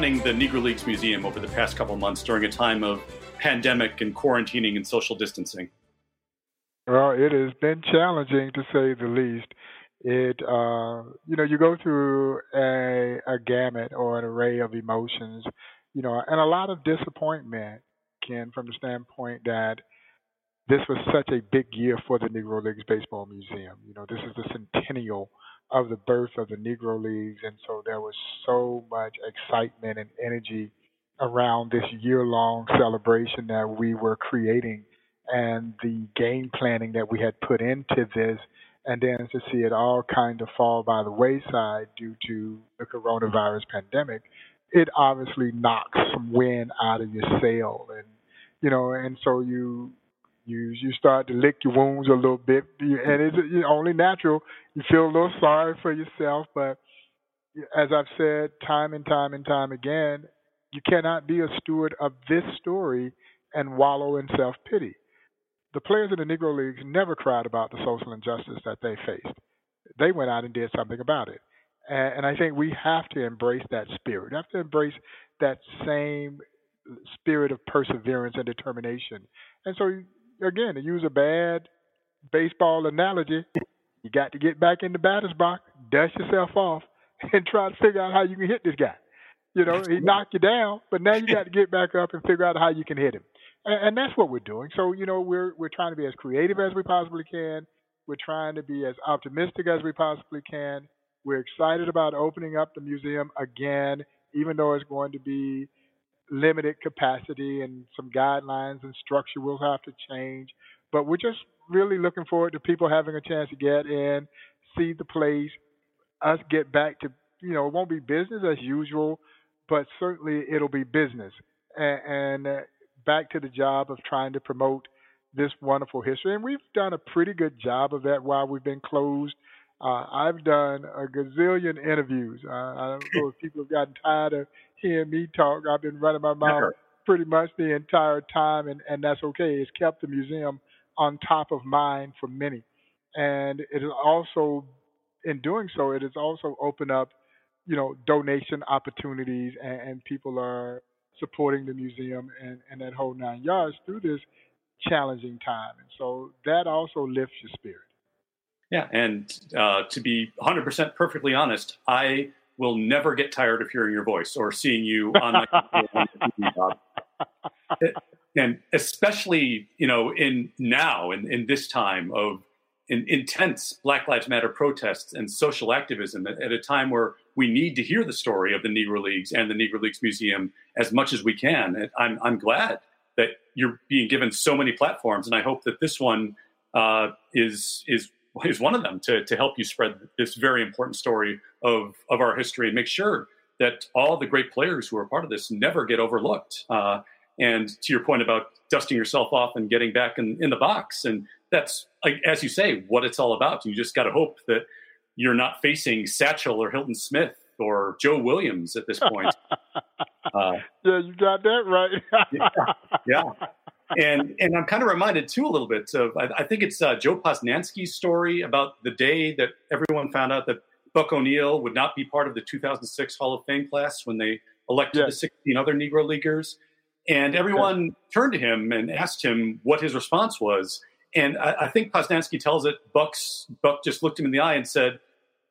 running the Negro Leagues Museum over the past couple months during a time of pandemic and quarantining and social distancing? Well, it has been challenging to say the least. It, uh, you know, you go through a, a gamut or an array of emotions, you know, and a lot of disappointment, Ken, from the standpoint that this was such a big year for the Negro Leagues Baseball Museum. You know, this is the centennial of the birth of the Negro Leagues, and so there was so much excitement and energy around this year-long celebration that we were creating, and the game planning that we had put into this, and then to see it all kind of fall by the wayside due to the coronavirus pandemic, it obviously knocks some wind out of your sail, and you know, and so you you you start to lick your wounds a little bit, and it's only natural. You feel a little sorry for yourself, but as I've said time and time and time again, you cannot be a steward of this story and wallow in self pity. The players in the Negro Leagues never cried about the social injustice that they faced. They went out and did something about it. And, and I think we have to embrace that spirit. We have to embrace that same spirit of perseverance and determination. And so again, to use a bad baseball analogy, you got to get back in the batter's box, dust yourself off, and try to figure out how you can hit this guy. You know, he knocked you down, but now you got to get back up and figure out how you can hit him. And, and that's what we're doing. So, you know, we're we're trying to be as creative as we possibly can. We're trying to be as optimistic as we possibly can. We're excited about opening up the museum again, even though it's going to be limited capacity and some guidelines and structure will have to change. But we're just really looking forward to people having a chance to get in, see the place, us get back to, you know, it won't be business as usual, but certainly it'll be business. And, and uh, back to the job of trying to promote this wonderful history. And we've done a pretty good job of that while we've been closed. Uh, I've done a gazillion interviews. Uh, I don't know if people have gotten tired of hearing me talk. I've been running my mouth pretty much the entire time, and, and that's okay. It's kept the museum on top of mind for many. And it is also, in doing so, it has also opened up, you know, donation opportunities, and, and people are supporting the museum and, and that whole nine yards through this challenging time. And so that also lifts your spirit. Yeah, and uh, to be 100% perfectly honest, I will never get tired of hearing your voice or seeing you on my and especially you know in now in, in this time of in, intense black lives matter protests and social activism at, at, a time where we need to hear the story of the negro leagues and the negro leagues museum as much as we can. And i'm, I'm glad that you're being given so many platforms and i hope that this one uh, is is is one of them to, to help you spread this very important story of, of our history and make sure that all the great players who are part of this never get overlooked. Uh, and to your point about dusting yourself off and getting back in, in the box, and that's like, as you say, what it's all about. You just got to hope that you're not facing Satchel or Hilton Smith or Joe Williams at this point. Uh, yeah, you got that right. yeah, yeah, and and I'm kind of reminded too a little bit of I, I think it's uh, Joe Posnanski's story about the day that everyone found out that Buck O'Neil would not be part of the 2006 Hall of Fame class when they elected the 16 other Negro leaguers, and everyone yeah. turned to him and asked him what his response was. And I, I think Posnanski tells it. Buck's Buck just looked him in the eye and said,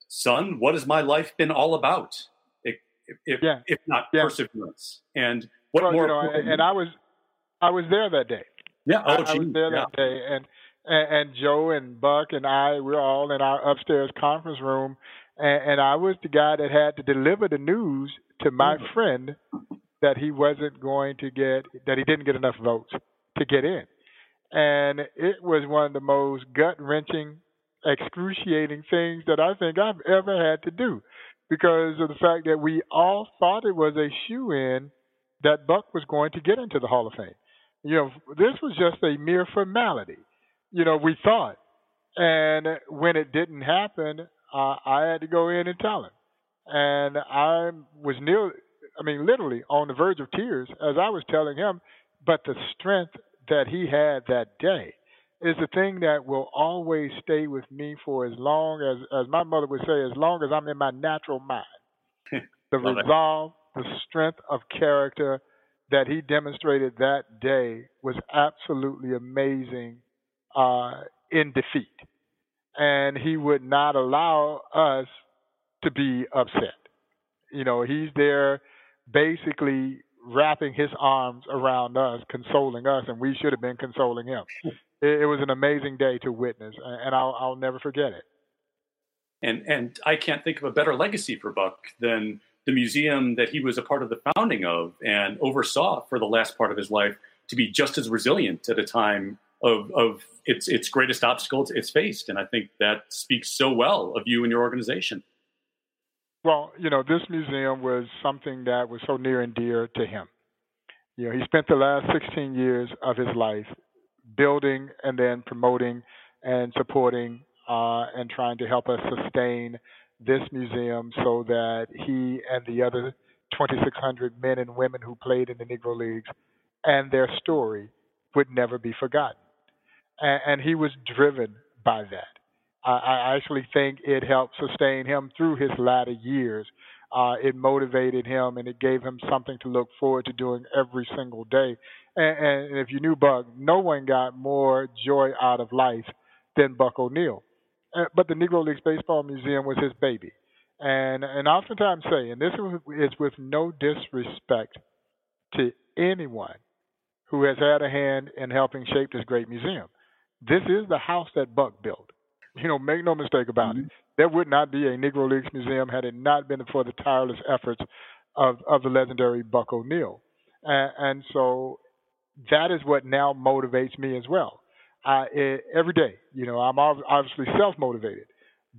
"Son, what has my life been all about? If, if, yeah. if not perseverance." And what well, more? You know, and I was I was there that day. Yeah, oh, I, I was there yeah. that day, and, and and Joe and Buck and I we were all in our upstairs conference room, and, and I was the guy that had to deliver the news to my mm. friend that he wasn't going to get that he didn't get enough votes to get in, and it was one of the most gut wrenching, excruciating things that I think I've ever had to do, because of the fact that we all thought it was a shoe in that Buck was going to get into the Hall of Fame. You know, this was just a mere formality. You know, we thought. And when it didn't happen, uh, I had to go in and tell him. And I was near, I mean, literally on the verge of tears as I was telling him. But the strength that he had that day is the thing that will always stay with me for as long as, as my mother would say, as long as I'm in my natural mind. the resolve, the strength of character that he demonstrated that day was absolutely amazing uh, in defeat. And he would not allow us to be upset. You know, he's there basically wrapping his arms around us, consoling us, and we should have been consoling him. It, it was an amazing day to witness, and I'll, I'll never forget it. And and I can't think of a better legacy for Buck than the museum that he was a part of the founding of and oversaw for the last part of his life to be just as resilient at a time of, of its its greatest obstacle it's faced. And I think that speaks so well of you and your organization. Well, you know, this museum was something that was so near and dear to him. You know, he spent the last 16 years of his life building and then promoting and supporting uh, and trying to help us sustain this museum so that he and the other 2,600 men and women who played in the Negro Leagues and their story would never be forgotten. And, and he was driven by that. I, actually think it helped sustain him through his latter years. Uh, it motivated him and it gave him something to look forward to doing every single day. And, and if you knew Buck, no one got more joy out of life than Buck O'Neil. Uh, but the Negro Leagues Baseball Museum was his baby. And and I oftentimes say, and this is with no disrespect to anyone who has had a hand in helping shape this great museum. This is the house that Buck built. You know, make no mistake about mm-hmm. it. There would not be a Negro Leagues Museum had it not been for the tireless efforts of, of the legendary Buck O'Neil. And, and so that is what now motivates me as well. I, it, every day, you know, I'm obviously self motivated,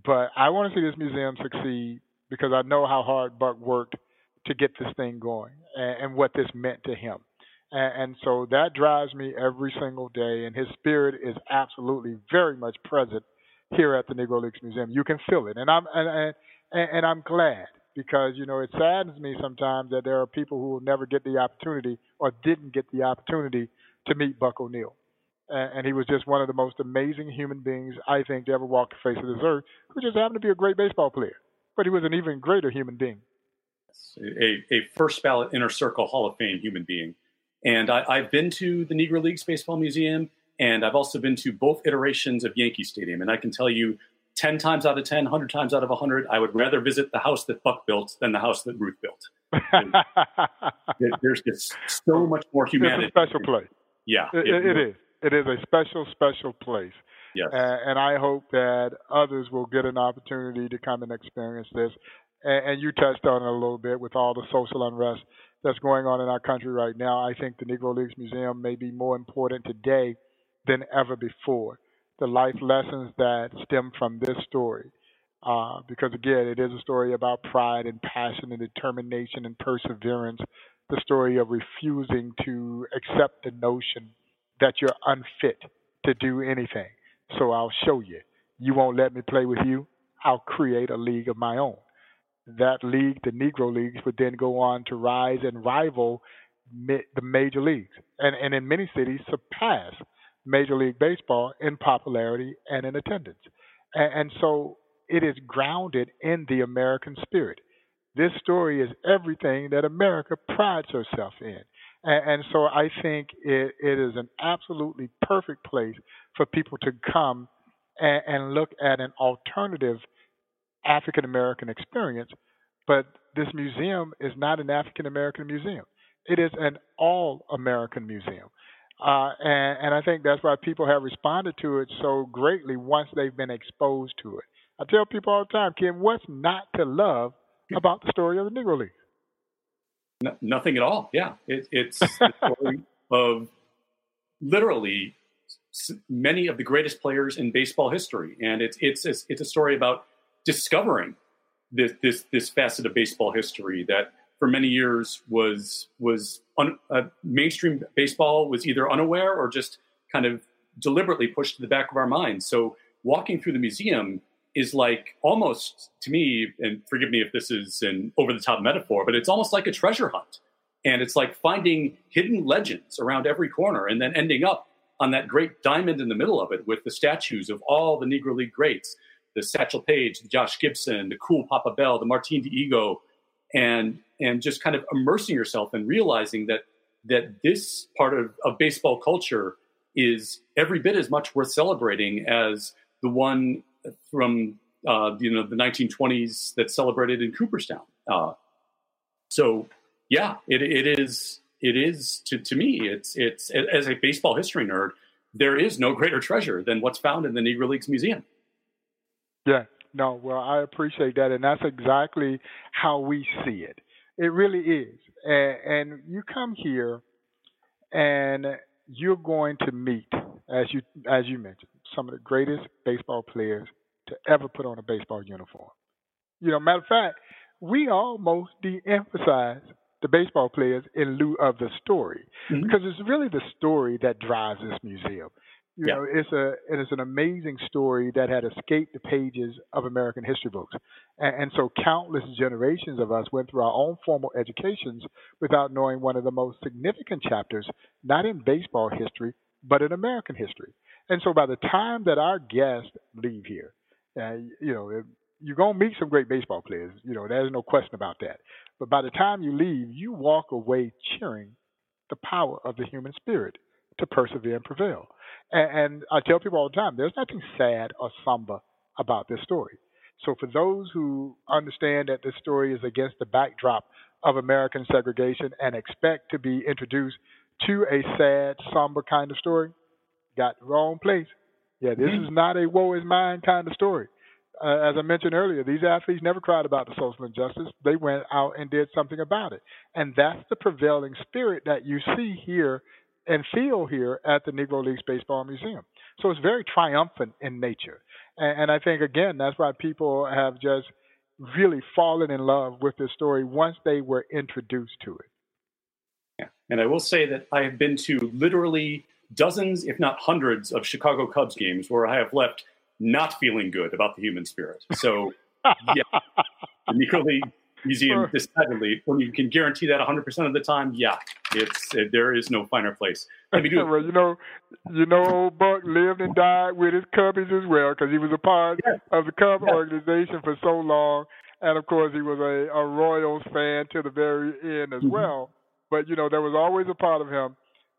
but I want to see this museum succeed because I know how hard Buck worked to get this thing going and, and what this meant to him. And, and so that drives me every single day, and his spirit is absolutely very much present here at the Negro Leagues Museum. You can feel it, and I'm and, and, and I'm glad because you know it saddens me sometimes that there are people who will never get the opportunity or didn't get the opportunity to meet Buck O'Neil. And, he was just one of the most amazing human beings I think to ever walk the face of this earth, who just happened to be a great baseball player. But he was an even greater human being. A, a first ballot inner circle Hall of Fame human being. And I, I've been to the Negro Leagues Baseball Museum and I've also been to both iterations of Yankee Stadium. And I can tell you 10 times out of 10, 100 times out of 100, I would rather visit the house that Buck built than the house that Ruth built. There's just so much more humanity. It's a special place. Yeah. it, it, it is. It is a special, special place. Yes. And, and I hope that others will get an opportunity to come and experience this. And, and you touched on it a little bit with all the social unrest that's going on in our country right now. I think the Negro Leagues Museum may be more important today – than ever before. The life lessons that stem from this story. Uh, because again, it is a story about pride and passion and determination and perseverance. The story of refusing to accept the notion that you're unfit to do anything. So I'll show you. You won't let me play with you. I'll create a league of my own. That league, the Negro Leagues, would then go on to rise and rival the major leagues, and, and in many cities surpass Major League Baseball in popularity and in attendance. And, and so it is grounded in the American spirit. This story is everything that America prides herself in. And, and so I think it, it is an absolutely perfect place for people to come and, and look at an alternative African American experience. But this museum is not an African American museum. It is an all American museum. Uh, and, and I think that's why people have responded to it so greatly once they've been exposed to it. I tell people all the time, Kim, what's not to love about the story of the Negro League? No, nothing at all. Yeah, it, it's the story of literally many of the greatest players in baseball history, and it's it's it's a story about discovering this this this facet of baseball history that for many years was was un, uh, mainstream baseball was either unaware or just kind of deliberately pushed to the back of our minds. So walking through the museum is like almost to me, and forgive me if this is an over the top metaphor, but it's almost like a treasure hunt. And it's like finding hidden legends around every corner and then ending up on that great diamond in the middle of it with the statues of all the Negro League greats the Satchel Paige, the Josh Gibson, the cool Papa Bell, the Martin Dihigo, and and just kind of immersing yourself and realizing that that this part of, of baseball culture is every bit as much worth celebrating as the one from uh, you know the 1920s that celebrated in Cooperstown. Uh, so yeah, it, it is it is to, to me it's it's as a baseball history nerd there is no greater treasure than what's found in the Negro Leagues Museum. Yeah, no, well, I appreciate that, and that's exactly how we see it. It really is, and, and you come here, and you're going to meet, as you as you mentioned, some of the greatest baseball players to ever put on a baseball uniform. You know, matter of fact, we almost de-emphasize the baseball players in lieu of the story mm-hmm. because it's really the story that drives this museum. You yeah. know, it's a it is an amazing story that had escaped the pages of American history books, and, and so countless generations of us went through our own formal educations without knowing one of the most significant chapters, not in baseball history, but in American history. And so, by the time that our guests leave here, uh, you know, you're gonna meet some great baseball players. You know, there's no question about that. But by the time you leave, you walk away cheering the power of the human spirit to persevere and prevail. And, and I tell people all the time, there's nothing sad or somber about this story. So for those who understand that this story is against the backdrop of American segregation and expect to be introduced to a sad, somber kind of story, got the wrong place. Yeah, this mm-hmm. is not a woe is mine kind of story uh, as I mentioned earlier, these athletes never cried about the social injustice. They went out and did something about it. And that's the prevailing spirit that you see here and feel here at the Negro Leagues Baseball Museum. So it's very triumphant in nature. And, and I think, again, that's why people have just really fallen in love with this story once they were introduced to it. Yeah. And I will say that I have been to literally dozens, if not hundreds, of Chicago Cubs games where I have left not feeling good about the human spirit. So, yeah, the Negro League Museum decidedly, when you can guarantee that 100% of the time, yeah, it's uh, there is no finer place. Let me do well, you know, you know, old Buck lived and died with his Cubbies as well because he was a part of the Cub organization for so long, and of course he was a, a Royals fan to the very end as mm-hmm. well. But you know, there was always a part of him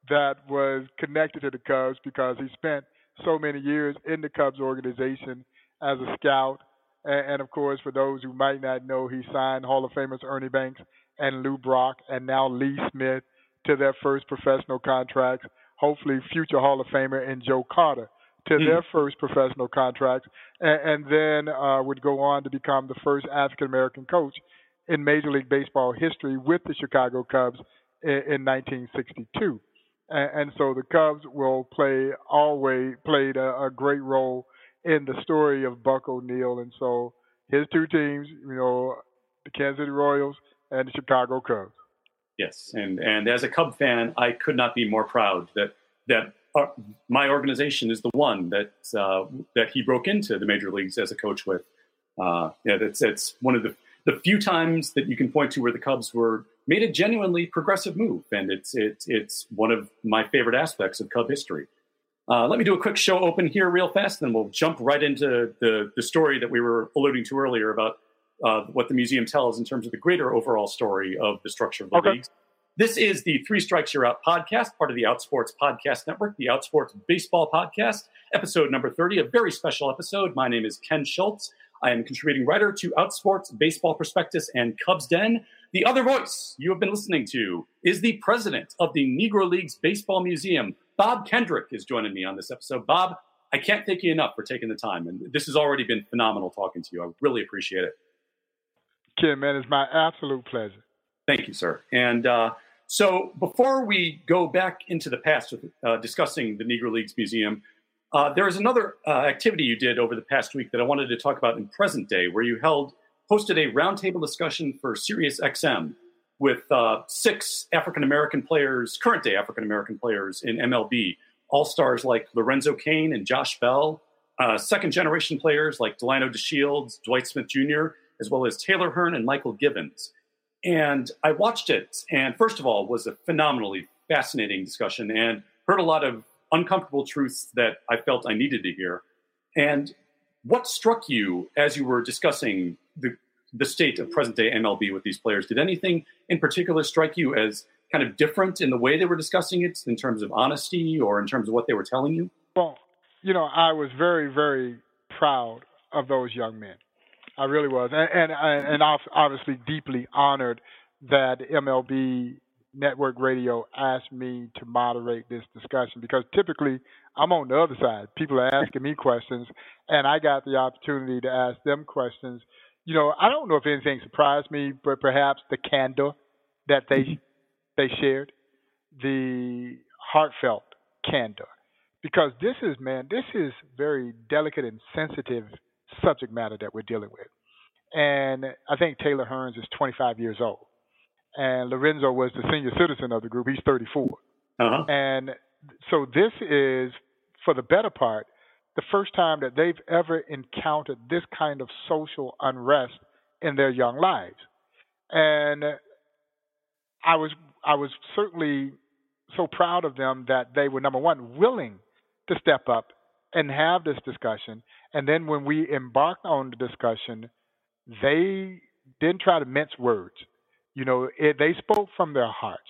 that was connected to the Cubs because he spent so many years in the Cubs organization as a scout. And, and of course, for those who might not know, he signed Hall of Famers Ernie Banks and Lou Brock and now Lee Smith to their first professional contracts. Hopefully, future Hall of Famer and Joe Carter to mm. their first professional contracts, and, and then uh, would go on to become the first African American coach in Major League Baseball history with the Chicago Cubs in, in 1962 and, so the Cubs will play always played a, a great role in the story of Buck O'Neil, and so his two teams, you know, the Kansas City Royals and the Chicago Cubs. Yes, and and as a Cub fan, I could not be more proud that that uh, my organization is the one that uh, that he broke into the major leagues as a coach with. Uh, yeah, that's it's one of the the few times that you can point to where the Cubs were made a genuinely progressive move, and it's it's it's one of my favorite aspects of Cub history. Uh, let me do a quick show open here, real fast, and then we'll jump right into the the story that we were alluding to earlier about uh, what the museum tells in terms of the greater overall story of the structure of the okay. leagues. This is the Three Strikes You're Out podcast, part of the Outsports Podcast Network, the Outsports Baseball Podcast, episode number 30, a very special episode. My name is Ken Schultz. I am a contributing writer to Outsports, Baseball Prospectus, and Cubs Den. The other voice you have been listening to is the president of the Negro Leagues Baseball Museum. Bob Kendrick is joining me on this episode. Bob, I can't thank you enough for taking the time. And this has already been phenomenal talking to you. I really appreciate it. Kim, man, it's my absolute pleasure. Thank you, sir. And uh, so before we go back into the past with uh, discussing the Negro Leagues Museum, uh, there is another uh, activity you did over the past week that I wanted to talk about in present day, where you held hosted a roundtable discussion for Sirius XM with uh, six African American players, current day African American players in MLB, all stars like Lorenzo Cain and Josh Bell, uh, second generation players like Delino DeShields, Dwight Smith Jr., as well as Taylor Hearn and Mychal Givens. And I watched it, and first of all, was a phenomenally fascinating discussion and heard a lot of uncomfortable truths that I felt I needed to hear. And what struck you as you were discussing the the state of present day MLB with these players. Did anything in particular strike you as kind of different in the way they were discussing it in terms of honesty or in terms of what they were telling you? Well, you know, I was very, very proud of those young men. I really was, and and, and obviously deeply honored that MLB Network Radio asked me to moderate this discussion because typically I'm on the other side. People are asking me questions, and I got the opportunity to ask them questions. You know, I don't know if anything surprised me, but perhaps the candor that they mm-hmm. they shared, the heartfelt candor, because this is man, this is very delicate and sensitive subject matter that we're dealing with. And I think Taylor Hearns is 25 years old, and Lorenzo was the senior citizen of the group. He's 34, uh-huh. and so this is, for the better part, the first time that they've ever encountered this kind of social unrest in their young lives, and I was I was certainly so proud of them that they were number one willing to step up and have this discussion. And then when we embarked on the discussion, they didn't try to mince words. You know, it, they spoke from their hearts.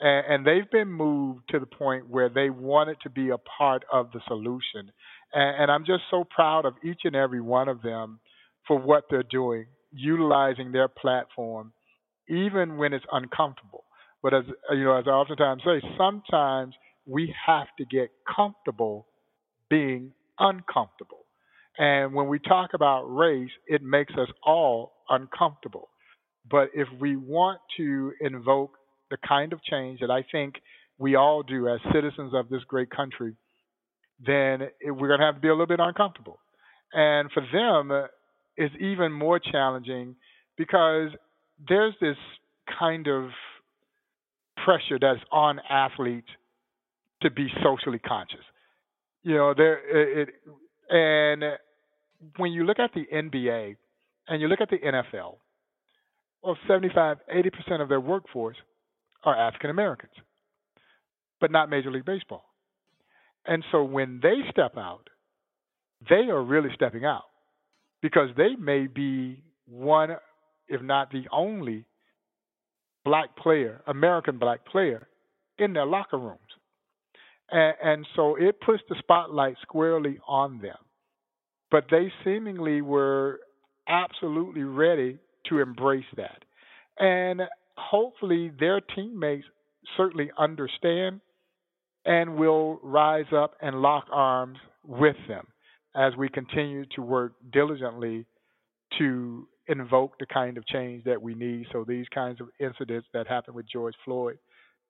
And, and they've been moved to the point where they wanted to be a part of the solution. And, and I'm just so proud of each and every one of them for what they're doing, utilizing their platform, even when it's uncomfortable. But as you know, as I oftentimes say, sometimes we have to get comfortable being uncomfortable. And when we talk about race, it makes us all uncomfortable. But if we want to invoke the kind of change that I think we all do as citizens of this great country, then we're going to have to be a little bit uncomfortable. And for them, it's even more challenging because there's this kind of pressure that's on athletes to be socially conscious. You know, there it, and when you look at the NBA and you look at the NFL, well, 75, 80% of their workforce are African Americans, but not Major League Baseball. And so when they step out, they are really stepping out because they may be one, if not the only, black player, American black player, in their locker rooms. And, and so it puts the spotlight squarely on them. But they seemingly were absolutely ready to embrace that. And hopefully their teammates certainly understand and will rise up and lock arms with them as we continue to work diligently to invoke the kind of change that we need so these kinds of incidents that happened with George Floyd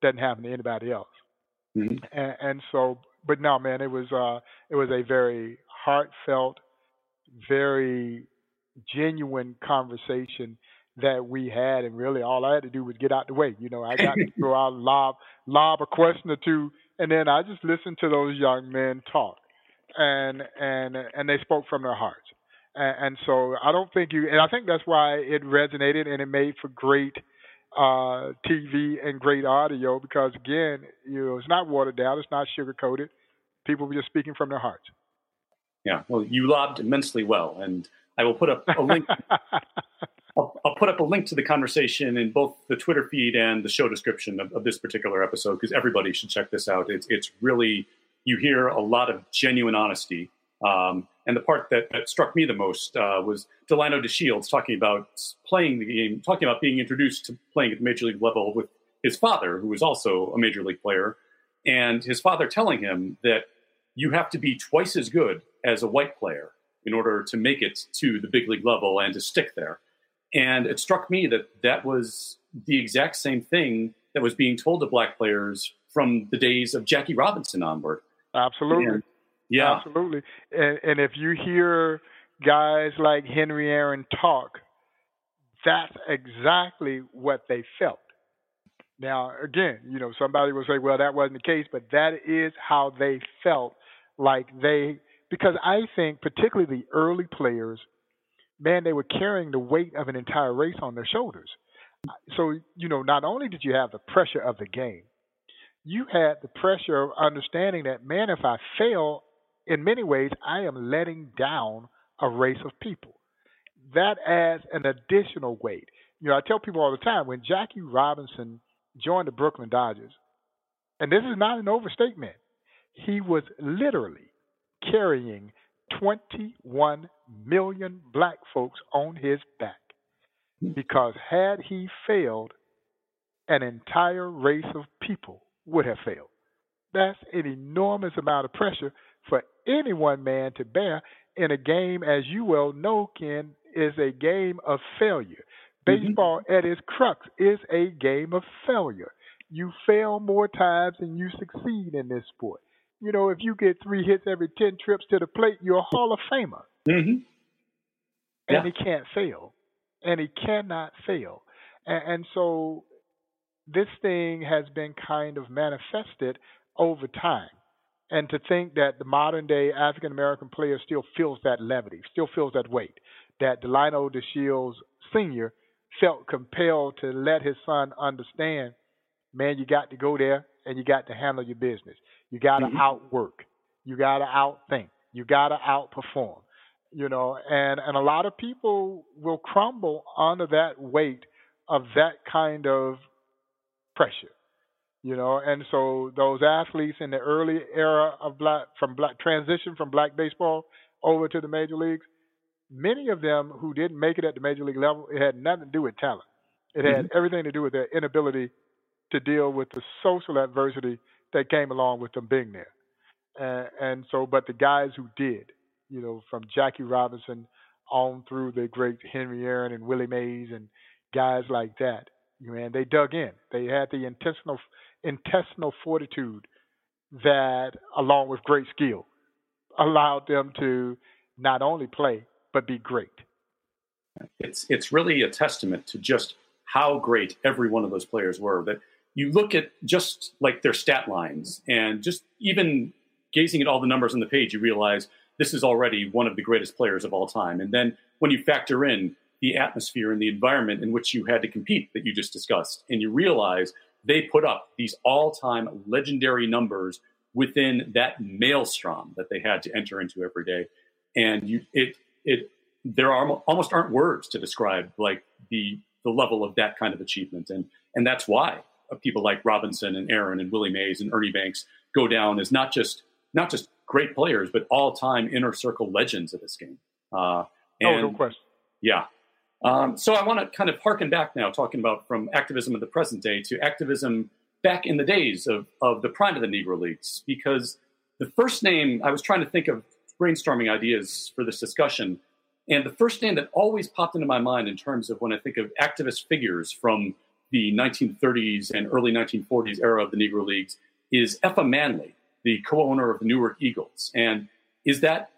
doesn't happen to anybody else. Mm-hmm. And, and, so, but no, man, it was uh, it was a very heartfelt, very genuine conversation that we had, and really all I had to do was get out the way. You know, I got to throw out lob lob a question or two, and then I just listened to those young men talk, and and and they spoke from their hearts. And, and so I don't think you, and I think that's why it resonated and it made for great uh, TV and great audio because again, you know, it's not watered down, it's not sugar coated. People were just speaking from their hearts. Yeah, well, you lobbed immensely well, and I will put up a link. I'll, I'll, put up a link to the conversation in both the Twitter feed and the show description of, of this particular episode because everybody should check this out. It's it's really you hear a lot of genuine honesty um, and the part that, that, struck me the most uh, was Delino DeShields talking about playing the game, talking about being introduced to playing at the major league level with his father, who was also a major league player, and his father telling him that you have to be twice as good as a white player in order to make it to the big league level and to stick there. And it struck me that that was the exact same thing that was being told to black players from the days of Jackie Robinson onward. Absolutely. And yeah, absolutely. And, and if you hear guys like Henry Aaron talk, that's exactly what they felt. Now, again, you know, somebody will say, well, that wasn't the case, but that is how they felt like they, because I think, particularly the early players, man, they were carrying the weight of an entire race on their shoulders. So, you know, not only did you have the pressure of the game, you had the pressure of understanding that, man, if I fail, in many ways, I am letting down a race of people. that adds an additional weight. You know, I tell people all the time when Jackie Robinson joined the Brooklyn Dodgers, and this is not an overstatement, he was literally carrying 21 million black folks on his back. Because had he failed, an entire race of people would have failed. That's an enormous amount of pressure for any one man to bear in a game, as you well know, Ken, is a game of failure. Mm-hmm. Baseball mm-hmm. at its crux is a game of failure. You fail more times than you succeed in this sport. You know, if you get three hits every 10 trips to the plate, you're a Hall of Famer. Mm-hmm. Yeah. And he can't fail. And he cannot fail. And, and so this thing has been kind of manifested over time. And to think that the modern day African American player still feels that levity, still feels that weight, that Delino DeShields Sr. felt compelled to let his son understand, man, you got to go there and you got to handle your business. You got to mm-hmm. outwork. You got to outthink. You got to outperform. You know, and and a lot of people will crumble under that weight of that kind of pressure. You know, and so those athletes in the early era of black from black transition from black baseball over to the major leagues, many of them who didn't make it at the major league level, it had nothing to do with talent. It had mm-hmm. everything to do with their inability to deal with the social adversity that came along with them being there. And, and so, but the guys who did, you know, from Jackie Robinson on through the great Henry Aaron and Willie Mays and guys like that, man, they dug in. They had the intestinal intestinal fortitude that, along with great skill, allowed them to not only play but be great. It's it's really a testament to just how great every one of those players were. That you look at just like their stat lines and just even gazing at all the numbers on the page, you realize this is already one of the greatest players of all time. And then when you factor in the atmosphere and the environment in which you had to compete that you just discussed, and you realize they put up these all-time legendary numbers within that maelstrom that they had to enter into every day, and you it it there are almost aren't words to describe like the the level of that kind of achievement, and and that's why people like Robinson and Aaron and Willie Mays and Ernie Banks go down as not just not just great players, but all-time inner circle legends of this game. Uh, and, oh, no question. Yeah. Um, so I want to kind of harken back now, talking about from activism of the present day to activism back in the days of, of the prime of the Negro Leagues, because the first name I was trying to think of brainstorming ideas for this discussion, and the first name that always popped into my mind in terms of when I think of activist figures from the 1930s and early 1940s era of the Negro Leagues is Effa Manley, the co-owner of the Newark Eagles. And is that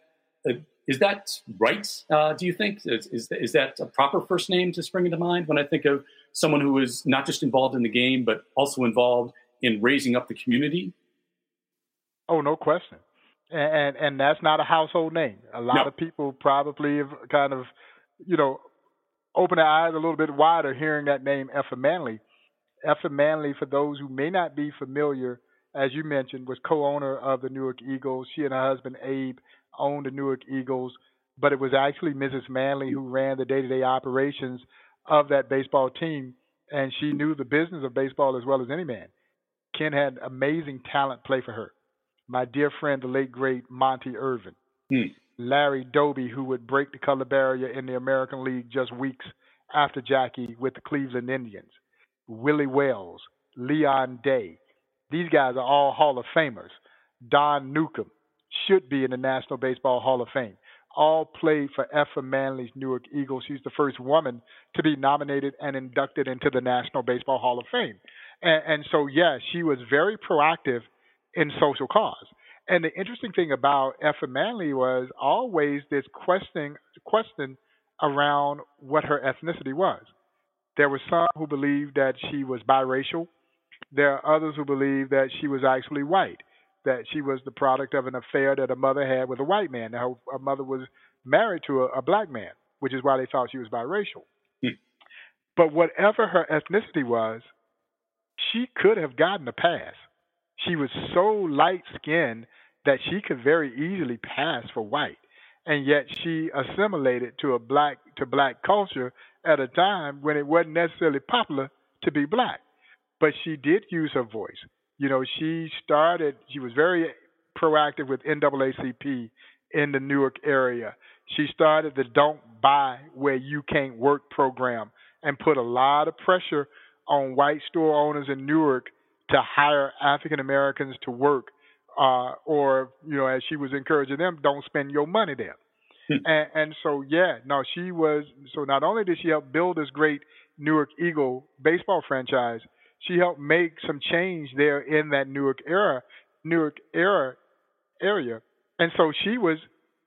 a, is that right? Uh, do you think is, is, is that a proper first name to spring into mind when I think of someone who is not just involved in the game but also involved in raising up the community? Oh, no question. And and that's not a household name. A lot no. of people probably have kind of, you know, open their eyes a little bit wider hearing that name, Effa Manley. Effa Manley, for those who may not be familiar, as you mentioned, was co-owner of the Newark Eagles. She and her husband Abe owned the Newark Eagles, but it was actually Mrs. Manley who ran the day-to-day operations of that baseball team, and she knew the business of baseball as well as any man. Ken had amazing talent play for her. My dear friend, the late great Monte Irvin. Hmm. Larry Doby, who would break the color barrier in the American League just weeks after Jackie with the Cleveland Indians. Willie Wells, Leon Day. These guys are all Hall of Famers. Don Newcombe should be in the National Baseball Hall of Fame. All played for Effa Manley's Newark Eagles. She's the first woman to be nominated and inducted into the National Baseball Hall of Fame. And, and so, yeah, she was very proactive in social cause. And the interesting thing about Effa Manley was always this question question around what her ethnicity was. There were some who believed that she was biracial. There are others who believed that she was actually white, that she was the product of an affair that a mother had with a white man. Now, her, mother was married to a, a, black man, which is why they thought she was biracial. Hmm. But whatever her ethnicity was, she could have gotten a pass. She was so light skinned that she could very easily pass for white. and yet she assimilated to a black to black culture at a time when it wasn't necessarily popular to be black. But she did use her voice. You know, she started. She was very proactive with NAACP in the Newark area. She started the Don't Buy Where You Can't Work program and put a lot of pressure on white store owners in Newark to hire African Americans to work, uh, or you know, as she was encouraging them, don't spend your money there. Hmm. and, and so, yeah, no, she was. So not only did she help build this great Newark Eagle baseball franchise, she helped make some change there in that Newark era, Newark era area, and so she was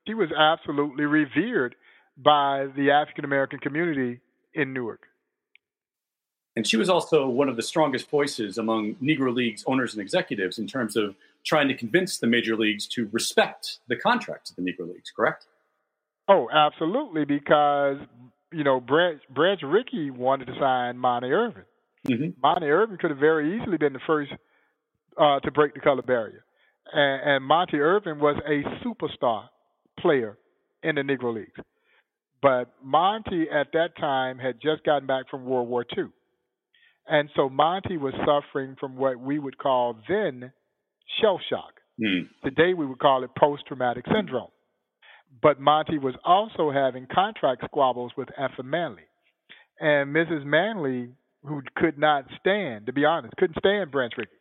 she was absolutely revered by the African American community in Newark. And she was also one of the strongest voices among Negro Leagues owners and executives in terms of trying to convince the major leagues to respect the contracts of the Negro Leagues, correct? Oh, absolutely, because you know Branch, Branch Rickey wanted to sign Monte Irvin. Mm-hmm. Monte Irvin could have very easily been the first uh, to break the color barrier, and, and Monte Irvin was a superstar player in the Negro Leagues. But Monte at that time had just gotten back from World War II. And so Monte was suffering from what we would call then shell shock. Mm. Today we would call it post traumatic syndrome. But Monte was also having contract squabbles with Effa Manley. And Mrs. Manley, who could not stand, to be honest, couldn't stand Branch Rickey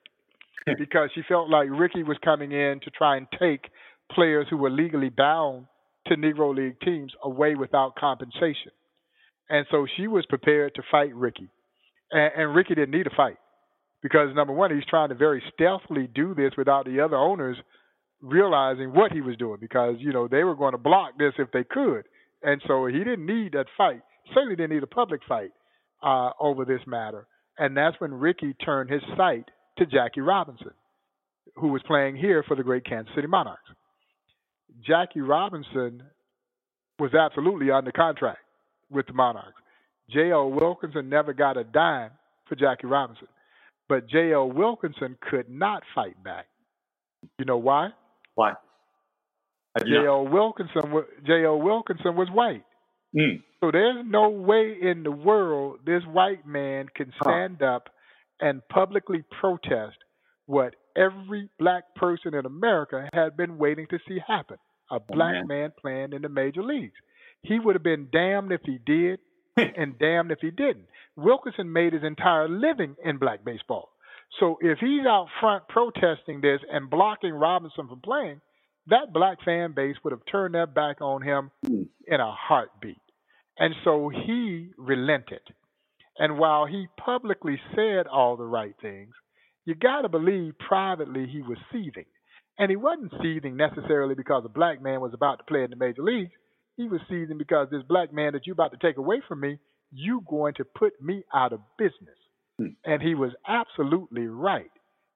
because she felt like Rickey was coming in to try and take players who were legally bound to Negro League teams away without compensation. And so she was prepared to fight Rickey. And, and Rickey didn't need a fight because, number one, he's trying to very stealthily do this without the other owners realizing what he was doing because, you know, they were going to block this if they could. And so he didn't need that fight. Certainly didn't need a public fight uh, over this matter. And that's when Rickey turned his sight to Jackie Robinson, who was playing here for the great Kansas City Monarchs. Jackie Robinson was absolutely under contract with the Monarchs. J.L. Wilkinson never got a dime for Jackie Robinson. But J.L. Wilkinson could not fight back. You know why? Why? J.L. Wilkinson, J.L. Wilkinson was white. Mm. So there's no way in the world this white man can stand huh. up and publicly protest what every black person in America had been waiting to see happen a oh, black oh, man. man playing in the major leagues. He would have been damned if he did and damned if he didn't. Wilkinson made his entire living in black baseball. So if he's out front protesting this and blocking Robinson from playing, that black fan base would have turned their back on him in a heartbeat. And so he relented. And while he publicly said all the right things, you got to believe privately he was seething. And he wasn't seething necessarily because a black man was about to play in the major leagues. He was seething because this black man that you're about to take away from me, you going to put me out of business. Hmm. And he was absolutely right.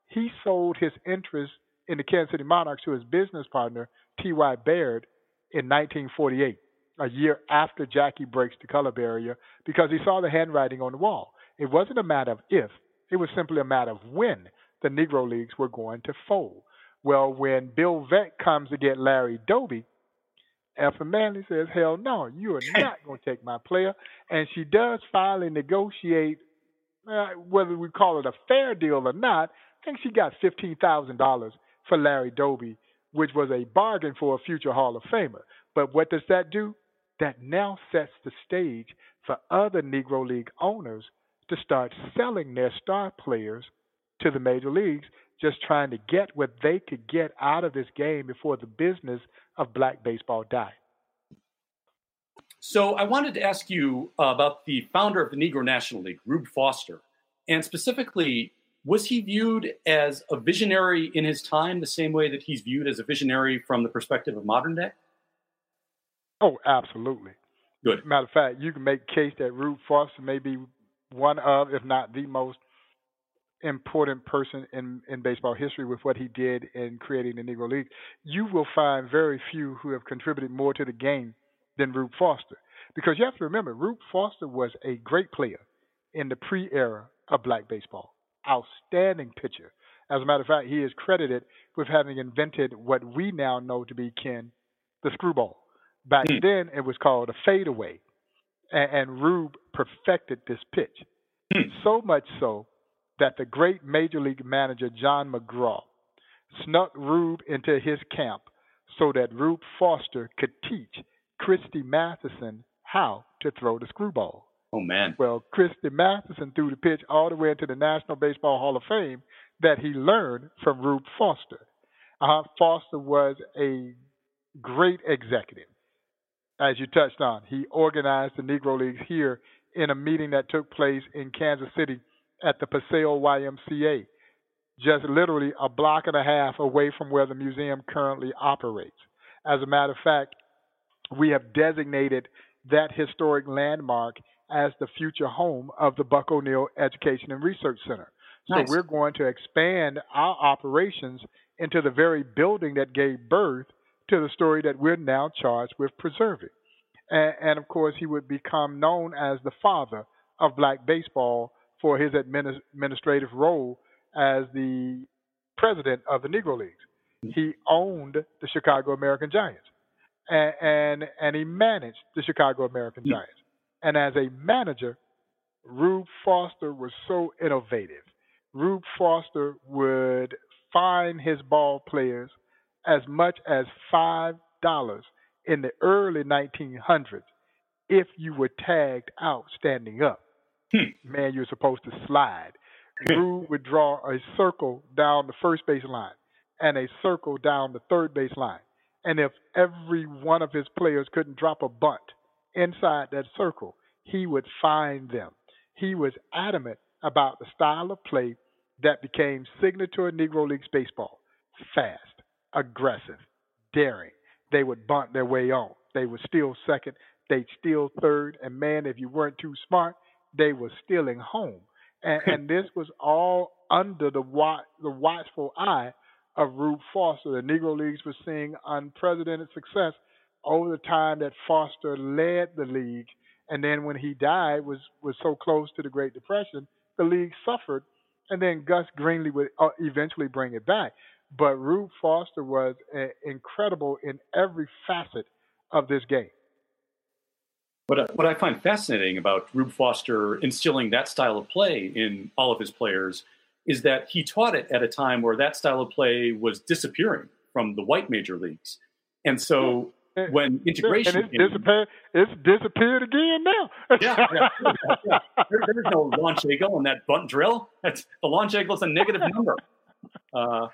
He sold his interest in the Kansas City Monarchs to his business partner, T.Y. Baird, in 1948, a year after Jackie breaks the color barrier, because he saw the handwriting on the wall. It wasn't a matter of if, it was simply a matter of when the Negro Leagues were going to fold. Well, when Bill Veeck comes to get Larry Doby, Effa Manley says, Hell no, you are not going to take my player. And she does finally negotiate, uh, whether we call it a fair deal or not. I think she got $15,000 for Larry Doby, which was a bargain for a future Hall of Famer. But what does that do? That now sets the stage for other Negro League owners to start selling their star players to the major leagues, just trying to get what they could get out of this game before the business of black baseball died. So I wanted to ask you uh, about the founder of the Negro National League, Rube Foster, and specifically, was he viewed as a visionary in his time, the same way that he's viewed as a visionary from the perspective of modern day? Oh, absolutely. Good. Matter of fact, you can make case that Rube Foster may be one of, if not the most important person in, in baseball history with what he did in creating the Negro League, you will find very few who have contributed more to the game than Rube Foster. Because you have to remember, Rube Foster was a great player in the pre era of black baseball. Outstanding pitcher. As a matter of fact, he is credited with having invented what we now know to be Ken, the screwball. Back mm. then, it was called a fadeaway, and, and Rube perfected this pitch. Mm. So much so that the great major league manager John McGraw snuck Rube into his camp so that Rube Foster could teach Christy Mathewson how to throw the screwball. Oh man. Well, Christy Mathewson threw the pitch all the way into the National Baseball Hall of Fame that he learned from Rube Foster. Uh, Foster was a great executive, as you touched on. He organized the Negro Leagues here in a meeting that took place in Kansas City at the Paseo YMCA, just literally a block and a half away from where the museum currently operates. As a matter of fact, we have designated that historic landmark as the future home of the Buck O'Neil Education and Research Center. Nice. So we're going to expand our operations into the very building that gave birth to the story that we're now charged with preserving. And, and of course, he would become known as the father of black baseball for his administrative role as the president of the Negro Leagues. He owned the Chicago American Giants, and and, and he managed the Chicago American. Giants. And as a manager, Rube Foster was so innovative. Rube Foster would fine his ball players as much as five dollars in the early 1900s if you were tagged out standing up. Hmm. Man, you're supposed to slide. Rube would draw a circle down the first base line and a circle down the third base line. And if every one of his players couldn't drop a bunt inside that circle, he would find them. He was adamant about the style of play that became signature Negro Leagues baseball fast, aggressive, daring. They would bunt their way on. They would steal second, they'd steal third, and man, if you weren't too smart, they were stealing home. And, and this was all under the watch, the watchful eye of Rube Foster. The Negro Leagues were seeing unprecedented success over the time that Foster led the league, and then when he died, was was so close to the Great Depression, the league suffered, and then Gus Greenlee would uh, eventually bring it back. But Rube Foster was uh, incredible in every facet of this game. What I, what I find fascinating about Rube Foster instilling that style of play in all of his players is that he taught it at a time where that style of play was disappearing from the white major leagues. And so when integration and it's, disappeared, it's disappeared again now. yeah, yeah, yeah. There, there's no launch angle on that bunt drill. That's, the launch angle is a negative number. Uh,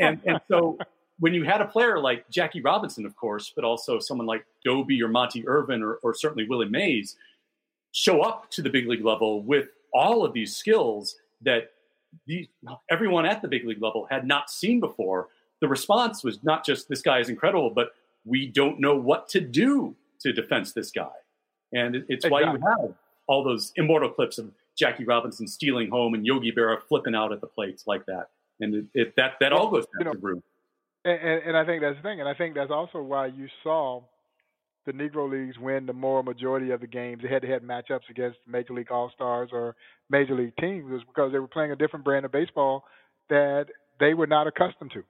and, and so when you had a player like Jackie Robinson, of course, but also someone like Doby or Monte Irvin or, or certainly Willie Mays show up to the big league level with all of these skills that these, everyone at the big league level had not seen before. The response was not just this guy is incredible, but we don't know what to do to defense this guy. And it's exactly. why you have all those immortal clips of Jackie Robinson stealing home and Yogi Berra flipping out at the plates like that. And it, it, that that all goes back you know, to Rube. And, and, I think that's the thing, and I think that's also why you saw the Negro Leagues win the more majority of the games, the head-to-head matchups against Major League All-Stars or Major League teams, was because they were playing a different brand of baseball that they were not accustomed to.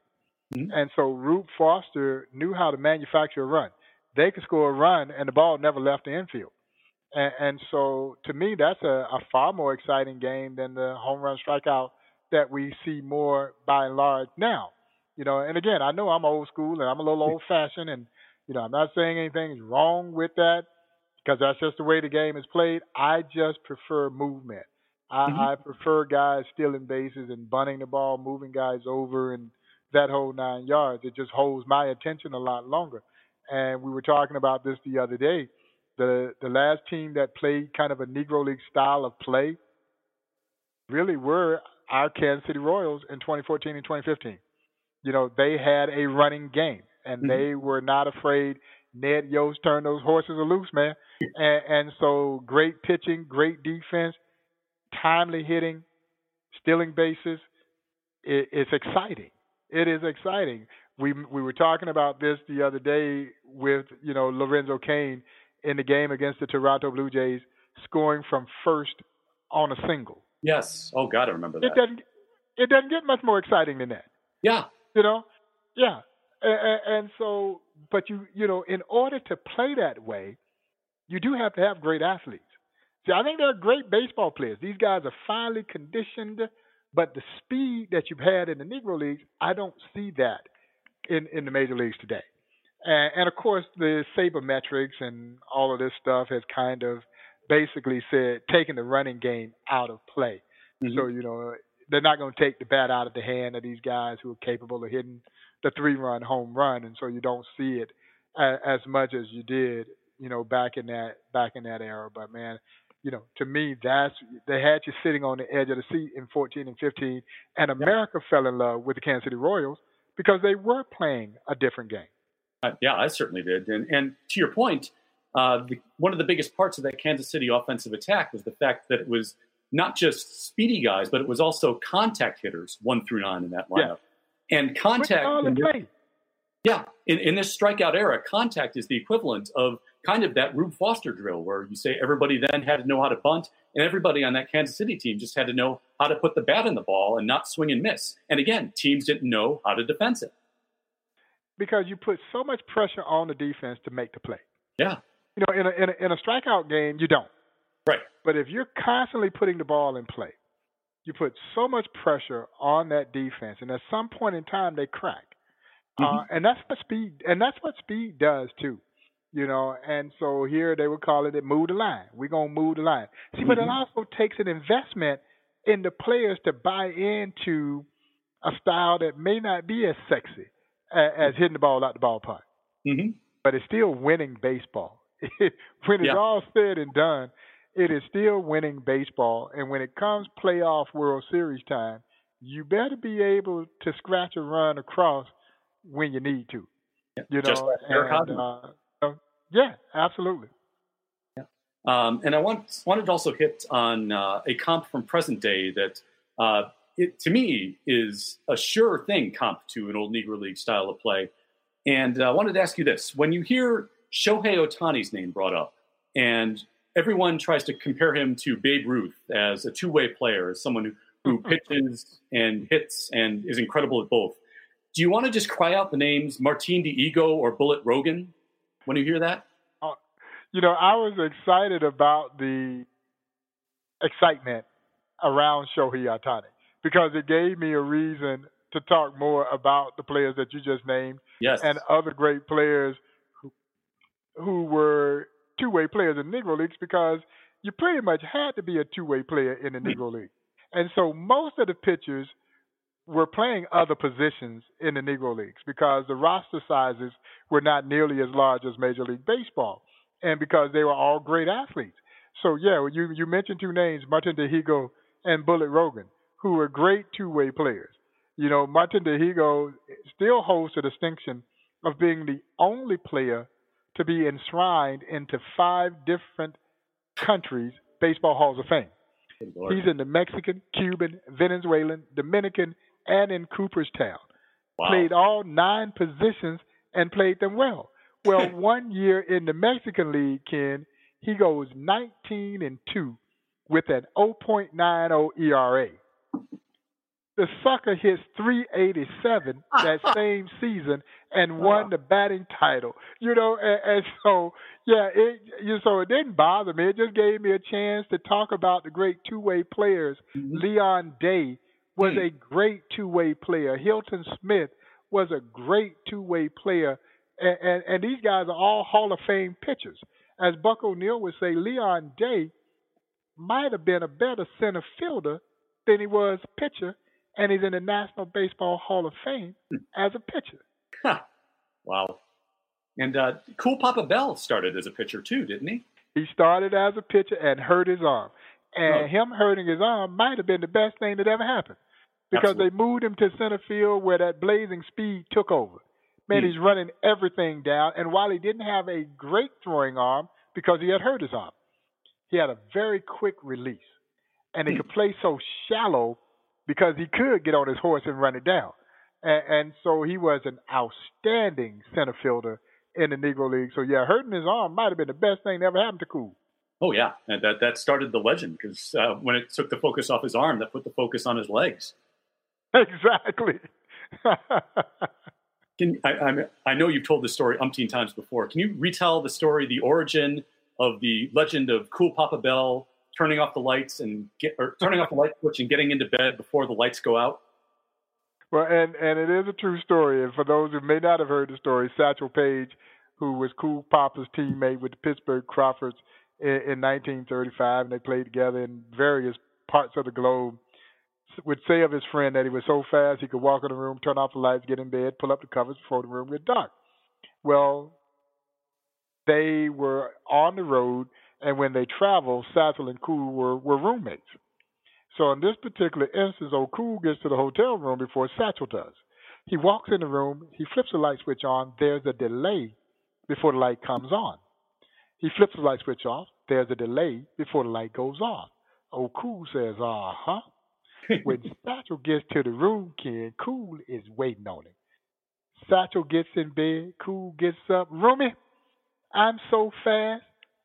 Mm-hmm. And so Rube Foster knew how to manufacture a run. They could score a run, and the ball never left the infield. And, and so, to me, that's a, a far more exciting game than the home run strikeout that we see more by and large now. You know, and again, I know I'm old school and I'm a little old fashioned, and you know, I'm not saying anything is wrong with that because that's just the way the game is played. I just prefer movement. I, mm-hmm. I prefer guys stealing bases and bunting the ball, moving guys over, and that whole nine yards. It just holds my attention a lot longer. And we were talking about this the other day. The the last team that played kind of a Negro League style of play really were our Kansas City Royals in 2014 and 2015 you know, they had a running game and mm-hmm. they were not afraid. Ned Yost turned those horses loose, man. And, and so great pitching, great defense, timely hitting, stealing bases. It, it's exciting. It is exciting. We we were talking about this the other day with you know Lorenzo Cain in the game against the Toronto Blue Jays, scoring from first on a single. Yes. Oh God, I remember that. It doesn't. It doesn't get much more exciting than that. Yeah. You know, yeah. And, and so but you you know, in order to play that way, you do have to have great athletes. See, I think they're great baseball players. These guys are finely conditioned, but the speed that you've had in the Negro Leagues, I don't see that in in the major leagues today. And, and of course, the sabermetrics and all of this stuff has kind of basically said taking the running game out of play. Mm-hmm. So you know they're not going to take the bat out of the hand of these guys who are capable of hitting the three-run home run, and so you don't see it as, as much as you did, you know, back in that back in that era. But man, you know, to me, that's they had you sitting on the edge of the seat in 14 and 15, and America yeah. fell in love with the Kansas City Royals because they were playing a different game. Uh, yeah, I certainly did. And, and to your point, uh, the, one of the biggest parts of that Kansas City offensive attack was the fact that it was not just speedy guys, but it was also contact hitters, one through nine in that lineup. Yeah. And contact. In this, yeah, in, in this strikeout era, contact is the equivalent of kind of that Rube Foster drill where you say everybody then had to know how to bunt, and everybody on that Kansas City team just had to know how to put the bat in the ball and not swing and miss. And again, teams didn't know how to defend it because you put so much pressure on the defense to make the play. Yeah. You know, in a, in a, in a strikeout game, you don't. But if you're constantly putting the ball in play, you put so much pressure on that defense, and at some point in time, they crack. Uh, mm-hmm. Uh, and that's what speed, and that's what speed does too. You know, and so here they would call it, it move the line. We're gonna move the line. See, mm-hmm. but it mm-hmm. also takes an investment in the players to buy into a style that may not be as sexy as hitting the ball out the ballpark. Mm-hmm. But it's still winning baseball. when it's yeah. all said and done, it is still winning baseball. And when it comes playoff World Series time, you better be able to scratch a run across when you need to. Yeah. You know, Just like and, uh, yeah, absolutely. Yeah. Um, and I want, wanted to also hit on uh, a comp from present day that uh, it, to me, is a sure thing comp to an old Negro League style of play. And uh, I wanted to ask you this: when you hear Shohei Ohtani's name brought up, and everyone tries to compare him to Babe Ruth as a two-way player, as someone who, who pitches and hits and is incredible at both. Do you want to just cry out the names Martin Dihigo or Bullet Rogan when you hear that? Uh, you know, I was excited about the excitement around Shohei Ohtani because it gave me a reason to talk more about the players that you just named yes. and other great players who, who were two way players in Negro Leagues because you pretty much had to be a two way player in the hmm. Negro League. And so most of the pitchers were playing other positions in the Negro Leagues because the roster sizes were not nearly as large as Major League Baseball and because they were all great athletes. So yeah, you you mentioned two names, Martin Dihigo and Bullet Rogan who were great two way players. You know, Martin Dihigo still holds the distinction of being the only player to be enshrined into five different countries' baseball halls of fame. He's in the Mexican, Cuban, Venezuelan, Dominican, and in Cooperstown. Wow. Played all nine positions and played them well. Well, one year in the Mexican League, Ken, he goes 19 and 2 with an 0.90 ERA. The sucker hits 387 that same season and won the batting title. You know, and, and so yeah, it you so it didn't bother me. It just gave me a chance to talk about the great two-way players. Mm-hmm. Leon Day was mm-hmm. a great two-way player. Hilton Smith was a great two-way player, and, and and these guys are all Hall of Fame pitchers. As Buck O'Neil would say, Leon Day might have been a better center fielder than he was pitcher, and he's in the National Baseball Hall of Fame as a pitcher. Huh. Wow. And uh, Cool Papa Bell started as a pitcher too, didn't he? He started as a pitcher and hurt his arm. And oh. him hurting his arm might have been the best thing that ever happened because Absolutely. they moved him to center field where that blazing speed took over. Man, hmm. he's running everything down. And while he didn't have a great throwing arm because he had hurt his arm, he had a very quick release and he hmm. could play so shallow because he could get on his horse and run it down. And, and so he was an outstanding center fielder in the Negro League. So yeah, hurting his arm might have been the best thing that ever happened to Cool. Oh yeah, and that that started the legend because uh, when it took the focus off his arm, that put the focus on his legs. Exactly. Can I, I, I know you've told this story umpteen times before. Can you retell the story, the origin of the legend of Cool Papa Bell turning off the lights and get or turning off the light switch and getting into bed before the lights go out? Well, and and it is a true story. And for those who may not have heard the story, Satchel Paige, who was Cool Papa's teammate with the Pittsburgh Crawfords in, in 1935, and they played together in various parts of the globe would say of his friend that he was so fast he could walk in the room, turn off the lights, get in bed, pull up the covers before the room get dark. Well, they were on the road, and when they traveled, Satchel and Cool were, were roommates. So in this particular instance, old Cool gets to the hotel room before Satchel does. He walks in the room, he flips the light switch on, there's a delay before the light comes on. He flips the light switch off, there's a delay before the light goes on. Old Cool says, uh huh when Satchel gets to the room, Ken, Cool is waiting on him. Satchel gets in bed, Cool gets up. Roomy, I'm so fast,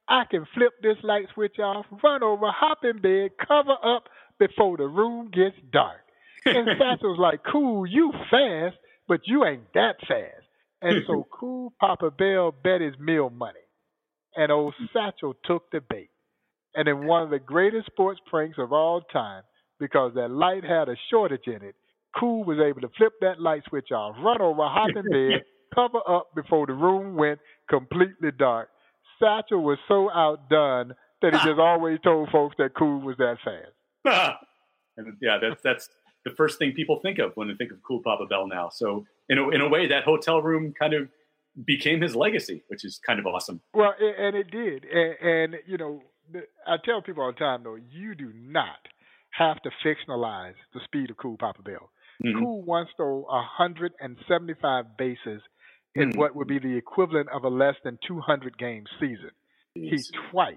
I can flip this light switch off, run over, hop in bed, cover up before the room gets dark. And Satchel's like, Cool, you fast, but you ain't that fast. And so Cool Papa Bell bet his meal money. And old mm. Satchel took the bait. And in one of the greatest sports pranks of all time, because that light had a shortage in it. Cool was able to flip that light switch off, run over, hop in bed, cover up before the room went completely dark. Satchel was so outdone that he just always told folks that Cool was that fast. and yeah, that's that's the first thing people think of when they think of Cool Papa Bell now. So in a, in a way, that hotel room kind of became his legacy, which is kind of awesome. Well, and it did. And, and you know, I tell people all the time, though, you do not have to fictionalize the speed of Cool Papa Bell. Mm-hmm. Cool once stole 175 bases in mm-hmm. what would be the equivalent of a less than 200 game season. He twice,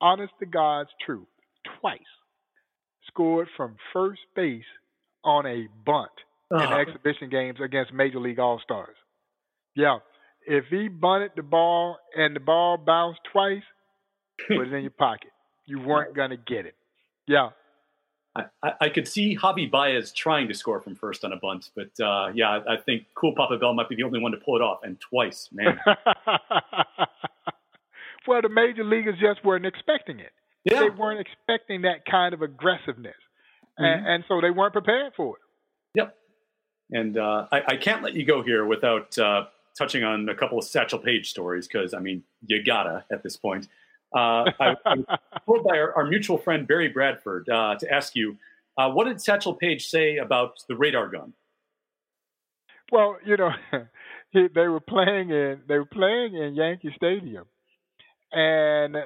honest to God's truth, twice scored from first base on a bunt uh-huh. in exhibition games against Major League All Stars. Yeah, if he bunted the ball and the ball bounced twice, put it in your pocket. You weren't going to get it. Yeah, I, I, could see Javy Baez trying to score from first on a bunt, but uh, yeah, I think Cool Papa Bell might be the only one to pull it off, and twice, man. well, the major leaguers just weren't expecting it. Yeah. They weren't expecting that kind of aggressiveness, mm-hmm. and, and, so they weren't prepared for it. Yep. And uh, I, I, can't let you go here without uh, touching on a couple of Satchel Paige stories because I mean you gotta at this point. Uh, I, am told by our, our, mutual friend Barry Bradford uh, to ask you, uh, what did Satchel Paige say about the radar gun? Well, you know, they were playing in they were playing in Yankee Stadium, and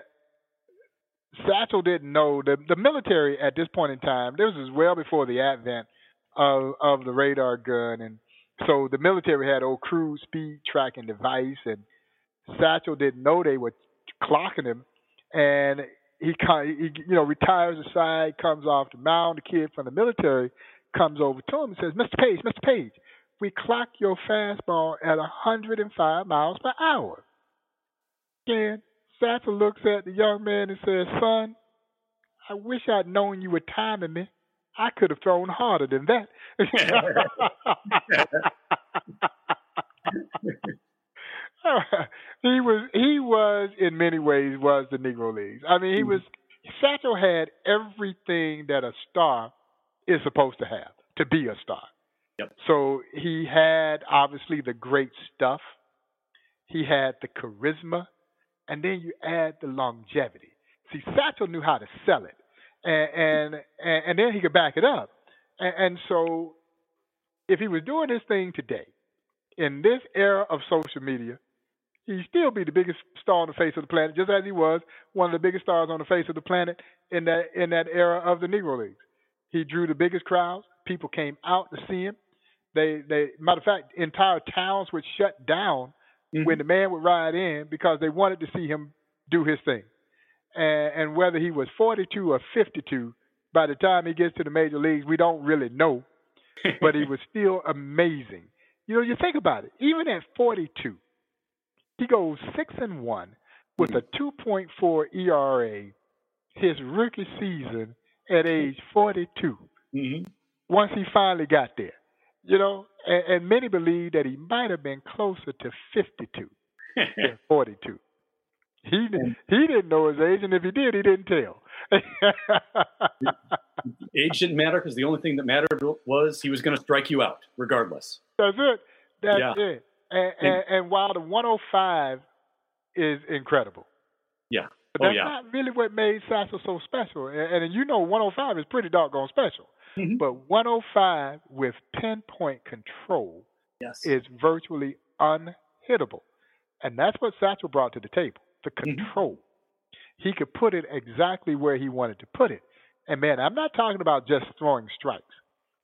Satchel didn't know the the military at this point in time. This was well before the advent of of the radar gun, and so the military had old cruise speed tracking device, and Satchel didn't know they were clocking him and he, he you know retires aside, comes off the mound. The kid from the military comes over to him and says, "Mr. Paige, Mr. Paige, we clock your fastball at 105 miles per hour." Again, Satchel looks at the young man and says, "Son, I wish I'd known you were timing me. I could have thrown harder than that." he was he was in many ways was the Negro Leagues. I mean, he was Satchel had everything that a star is supposed to have to be a star. Yep. So he had obviously the great stuff. He had the charisma, and then you add the longevity. See, Satchel knew how to sell it, and and and, then he could back it up. And, and so, if he was doing this thing today, in this era of social media, he'd still be the biggest star on the face of the planet, just as he was one of the biggest stars on the face of the planet in that in that era of the Negro Leagues. He drew the biggest crowds. People came out to see him. They they matter of fact, entire towns would shut down mm-hmm. when the man would ride in because they wanted to see him do his thing. And, and whether he was 42 or 52, by the time he gets to the major leagues, we don't really know. but he was still amazing. You know, you think about it. Even at 42, he goes six and one with a 2.4 ERA his rookie season at age 42. Mm-hmm. Once he finally got there, you know, and, and many believe that he might have been closer to 52 than 42. He he didn't know his age, and if he did, he didn't tell. age didn't matter because the only thing that mattered was he was going to strike you out, regardless. That's it. That's yeah. it. And, and, and, while the 105 is incredible, yeah, but that's oh, yeah. not really what made Satchel so special. And, and, you know, 105 is pretty doggone special. Mm-hmm. But 105 with pinpoint control yes. is virtually unhittable. And that's what Satchel brought to the table the mm-hmm. control. Mm-hmm. He could put it exactly where he wanted to put it. And man, I'm not talking about just throwing strikes.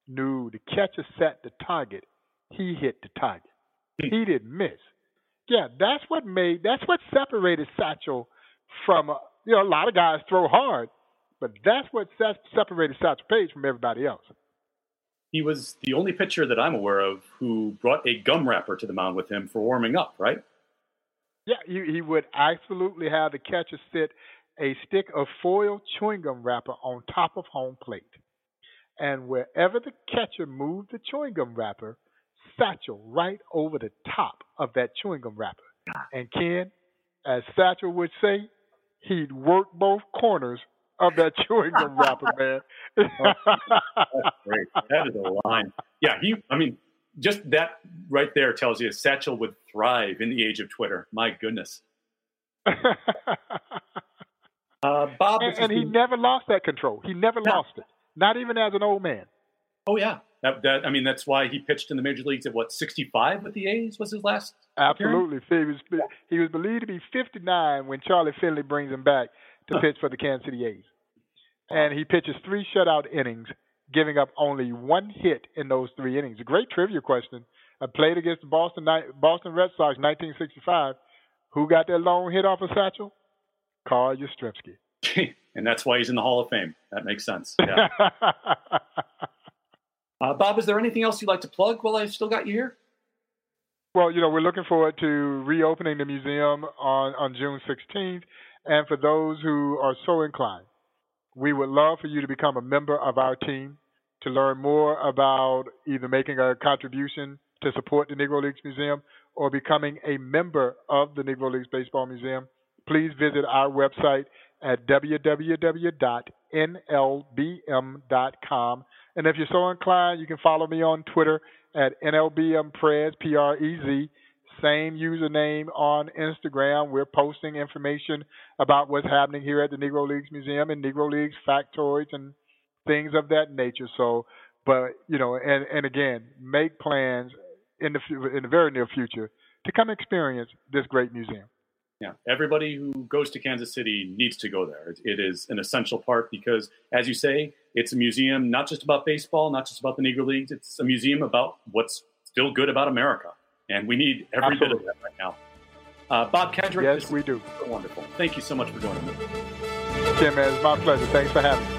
No, the catcher set the target. He hit the target. He didn't miss. Yeah, that's what made that's what separated Satchel from uh, you know a lot of guys throw hard, but that's what separated Satchel Paige from everybody else. He was the only pitcher that I'm aware of who brought a gum wrapper to the mound with him for warming up, right? Yeah, he, he would absolutely have the catcher sit a stick of foil chewing gum wrapper on top of home plate. And wherever the catcher moved the chewing gum wrapper, Satchel right over the top of that chewing gum wrapper. And Ken, as Satchel would say, he'd work both corners of that chewing gum wrapper, man. That's great. That is a line. Yeah, he. I mean, just that right there tells you Satchel would thrive in the age of Twitter. My goodness. uh, Bob, and, and he never lost that control. He never no. lost it. Not even as an old man. Oh yeah, that, that, I mean that's why he pitched in the major leagues at what 65 with the A's was his last. Absolutely, he was he was believed to be 59 when Charlie Finley brings him back to pitch for the Kansas City A's, and he pitches three shutout innings, giving up only one hit in those three innings. A great trivia question. I played against the Boston Boston Red Sox 1965. Who got that long hit off of Satchel? Carl Yastrzemski. and that's why he's in the Hall of Fame. That makes sense. Yeah. Uh, Bob, is there anything else you'd like to plug while I've still got you here? Well, you know, we're looking forward to reopening the museum on, on June 16th. And for those who are so inclined, we would love for you to become a member of our team to learn more about either making a contribution to support the Negro Leagues Museum or becoming a member of the Negro Leagues Baseball Museum. Please visit our website at www.nlbm.com and if you're so inclined, you can follow me on Twitter at NLBMPrez, P R E Z. Same username on Instagram. We're posting information about what's happening here at the Negro Leagues Museum and Negro Leagues factoids and things of that nature. So, but you know, and and again, make plans in the in the very near future to come experience this great museum. Yeah, everybody who goes to Kansas City needs to go there. It is an essential part because, as you say, it's a museum not just about baseball, not just about the Negro Leagues. It's a museum about what's still good about America, and we need every Absolutely. bit of that right now. Uh, Bob Kendrick, yes, we do. So wonderful. Thank you so much for joining me. Tim, man, it's my pleasure. Thanks for having me.